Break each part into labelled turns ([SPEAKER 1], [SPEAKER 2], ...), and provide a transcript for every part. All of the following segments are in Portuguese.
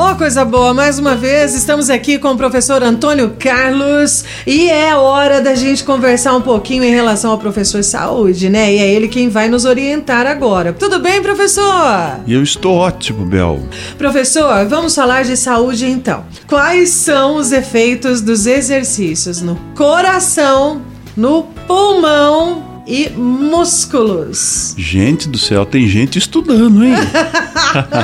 [SPEAKER 1] Oh, coisa boa! Mais uma vez estamos aqui com o professor Antônio Carlos e é hora da gente conversar um pouquinho em relação ao professor Saúde, né? E é ele quem vai nos orientar agora. Tudo bem, professor?
[SPEAKER 2] Eu estou ótimo, Bel.
[SPEAKER 1] Professor, vamos falar de saúde então. Quais são os efeitos dos exercícios no coração, no pulmão e músculos.
[SPEAKER 2] Gente do céu, tem gente estudando, hein?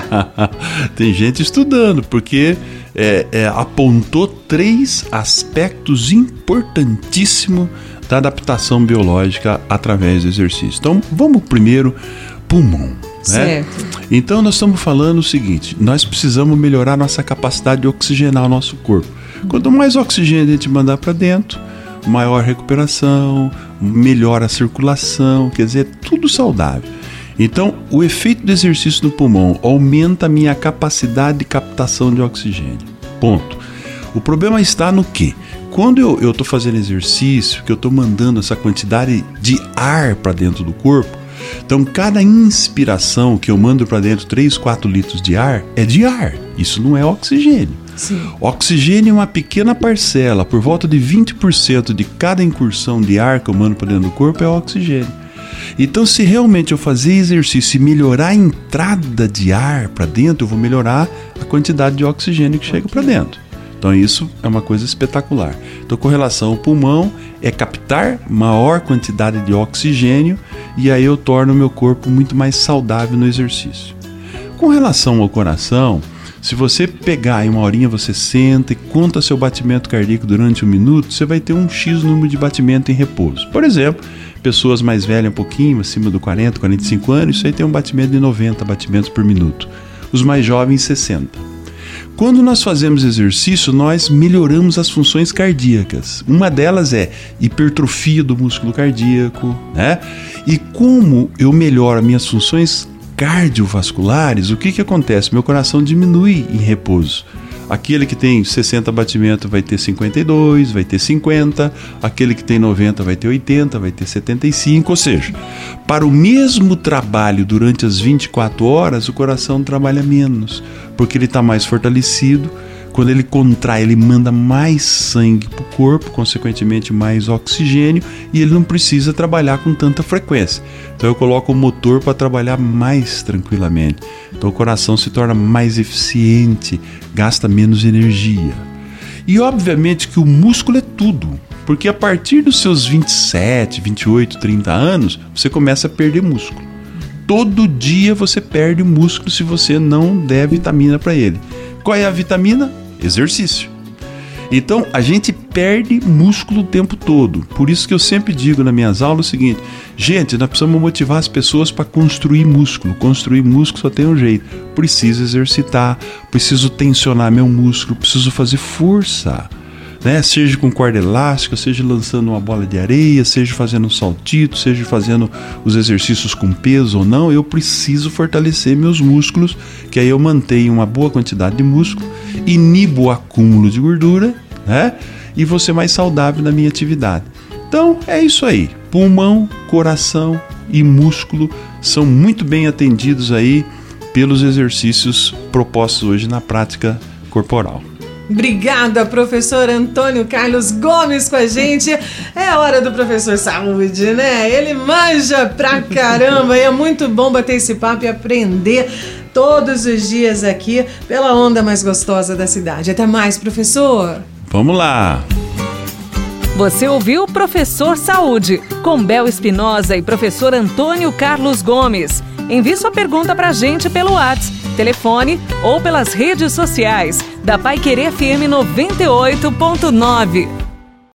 [SPEAKER 2] tem gente estudando, porque é, é, apontou três aspectos importantíssimos da adaptação biológica através do exercício. Então, vamos primeiro pulmão. Né? Então, nós estamos falando o seguinte: nós precisamos melhorar nossa capacidade de oxigenar o nosso corpo. Quanto mais oxigênio a gente mandar para dentro, maior recuperação, melhora a circulação, quer dizer, tudo saudável. Então, o efeito do exercício no pulmão aumenta a minha capacidade de captação de oxigênio. Ponto. O problema está no que? Quando eu estou fazendo exercício, que eu estou mandando essa quantidade de ar para dentro do corpo, então cada inspiração que eu mando para dentro 3, 4 litros de ar é de ar. Isso não é oxigênio. Sim. Oxigênio é uma pequena parcela, por volta de 20% de cada incursão de ar que eu mando para dentro do corpo é oxigênio. Então, se realmente eu fazer exercício e melhorar a entrada de ar para dentro, eu vou melhorar a quantidade de oxigênio que chega para dentro. Então, isso é uma coisa espetacular. Então, com relação ao pulmão, é captar maior quantidade de oxigênio e aí eu torno o meu corpo muito mais saudável no exercício. Com relação ao coração, se você pegar em uma horinha, você senta e conta seu batimento cardíaco durante um minuto, você vai ter um X número de batimento em repouso. Por exemplo, pessoas mais velhas um pouquinho, acima do 40, 45 anos, isso aí tem um batimento de 90 batimentos por minuto. Os mais jovens, 60. Quando nós fazemos exercício, nós melhoramos as funções cardíacas. Uma delas é hipertrofia do músculo cardíaco, né? E como eu melhoro minhas funções cardiovasculares, o que, que acontece? Meu coração diminui em repouso. Aquele que tem 60 batimentos vai ter 52, vai ter 50, aquele que tem 90 vai ter 80, vai ter 75, ou seja, para o mesmo trabalho durante as 24 horas, o coração trabalha menos, porque ele está mais fortalecido quando ele contrai, ele manda mais sangue para o corpo, consequentemente mais oxigênio, e ele não precisa trabalhar com tanta frequência. Então eu coloco o motor para trabalhar mais tranquilamente. Então o coração se torna mais eficiente, gasta menos energia. E obviamente que o músculo é tudo, porque a partir dos seus 27, 28, 30 anos, você começa a perder músculo. Todo dia você perde músculo se você não der vitamina para ele. Qual é a vitamina? Exercício. Então a gente perde músculo o tempo todo. Por isso que eu sempre digo nas minhas aulas o seguinte: gente, nós precisamos motivar as pessoas para construir músculo. Construir músculo só tem um jeito. Preciso exercitar, preciso tensionar meu músculo, preciso fazer força né? Seja com corda elástica, seja lançando uma bola de areia, seja fazendo um saltito, seja fazendo os exercícios com peso ou não, eu preciso fortalecer meus músculos, que aí eu mantenho uma boa quantidade de músculo, inibo o acúmulo de gordura, né? E vou ser mais saudável na minha atividade. Então é isso aí. Pulmão, coração e músculo são muito bem atendidos aí pelos exercícios propostos hoje na prática corporal.
[SPEAKER 1] Obrigada, professor Antônio Carlos Gomes com a gente. É hora do professor Saúde, né? Ele manja pra caramba e é muito bom bater esse papo e aprender todos os dias aqui pela onda mais gostosa da cidade. Até mais, professor.
[SPEAKER 2] Vamos lá.
[SPEAKER 3] Você ouviu Professor Saúde, com Bel Espinosa e professor Antônio Carlos Gomes. Envie sua pergunta pra gente pelo WhatsApp telefone ou pelas redes sociais da Pai Querer FM 98.9.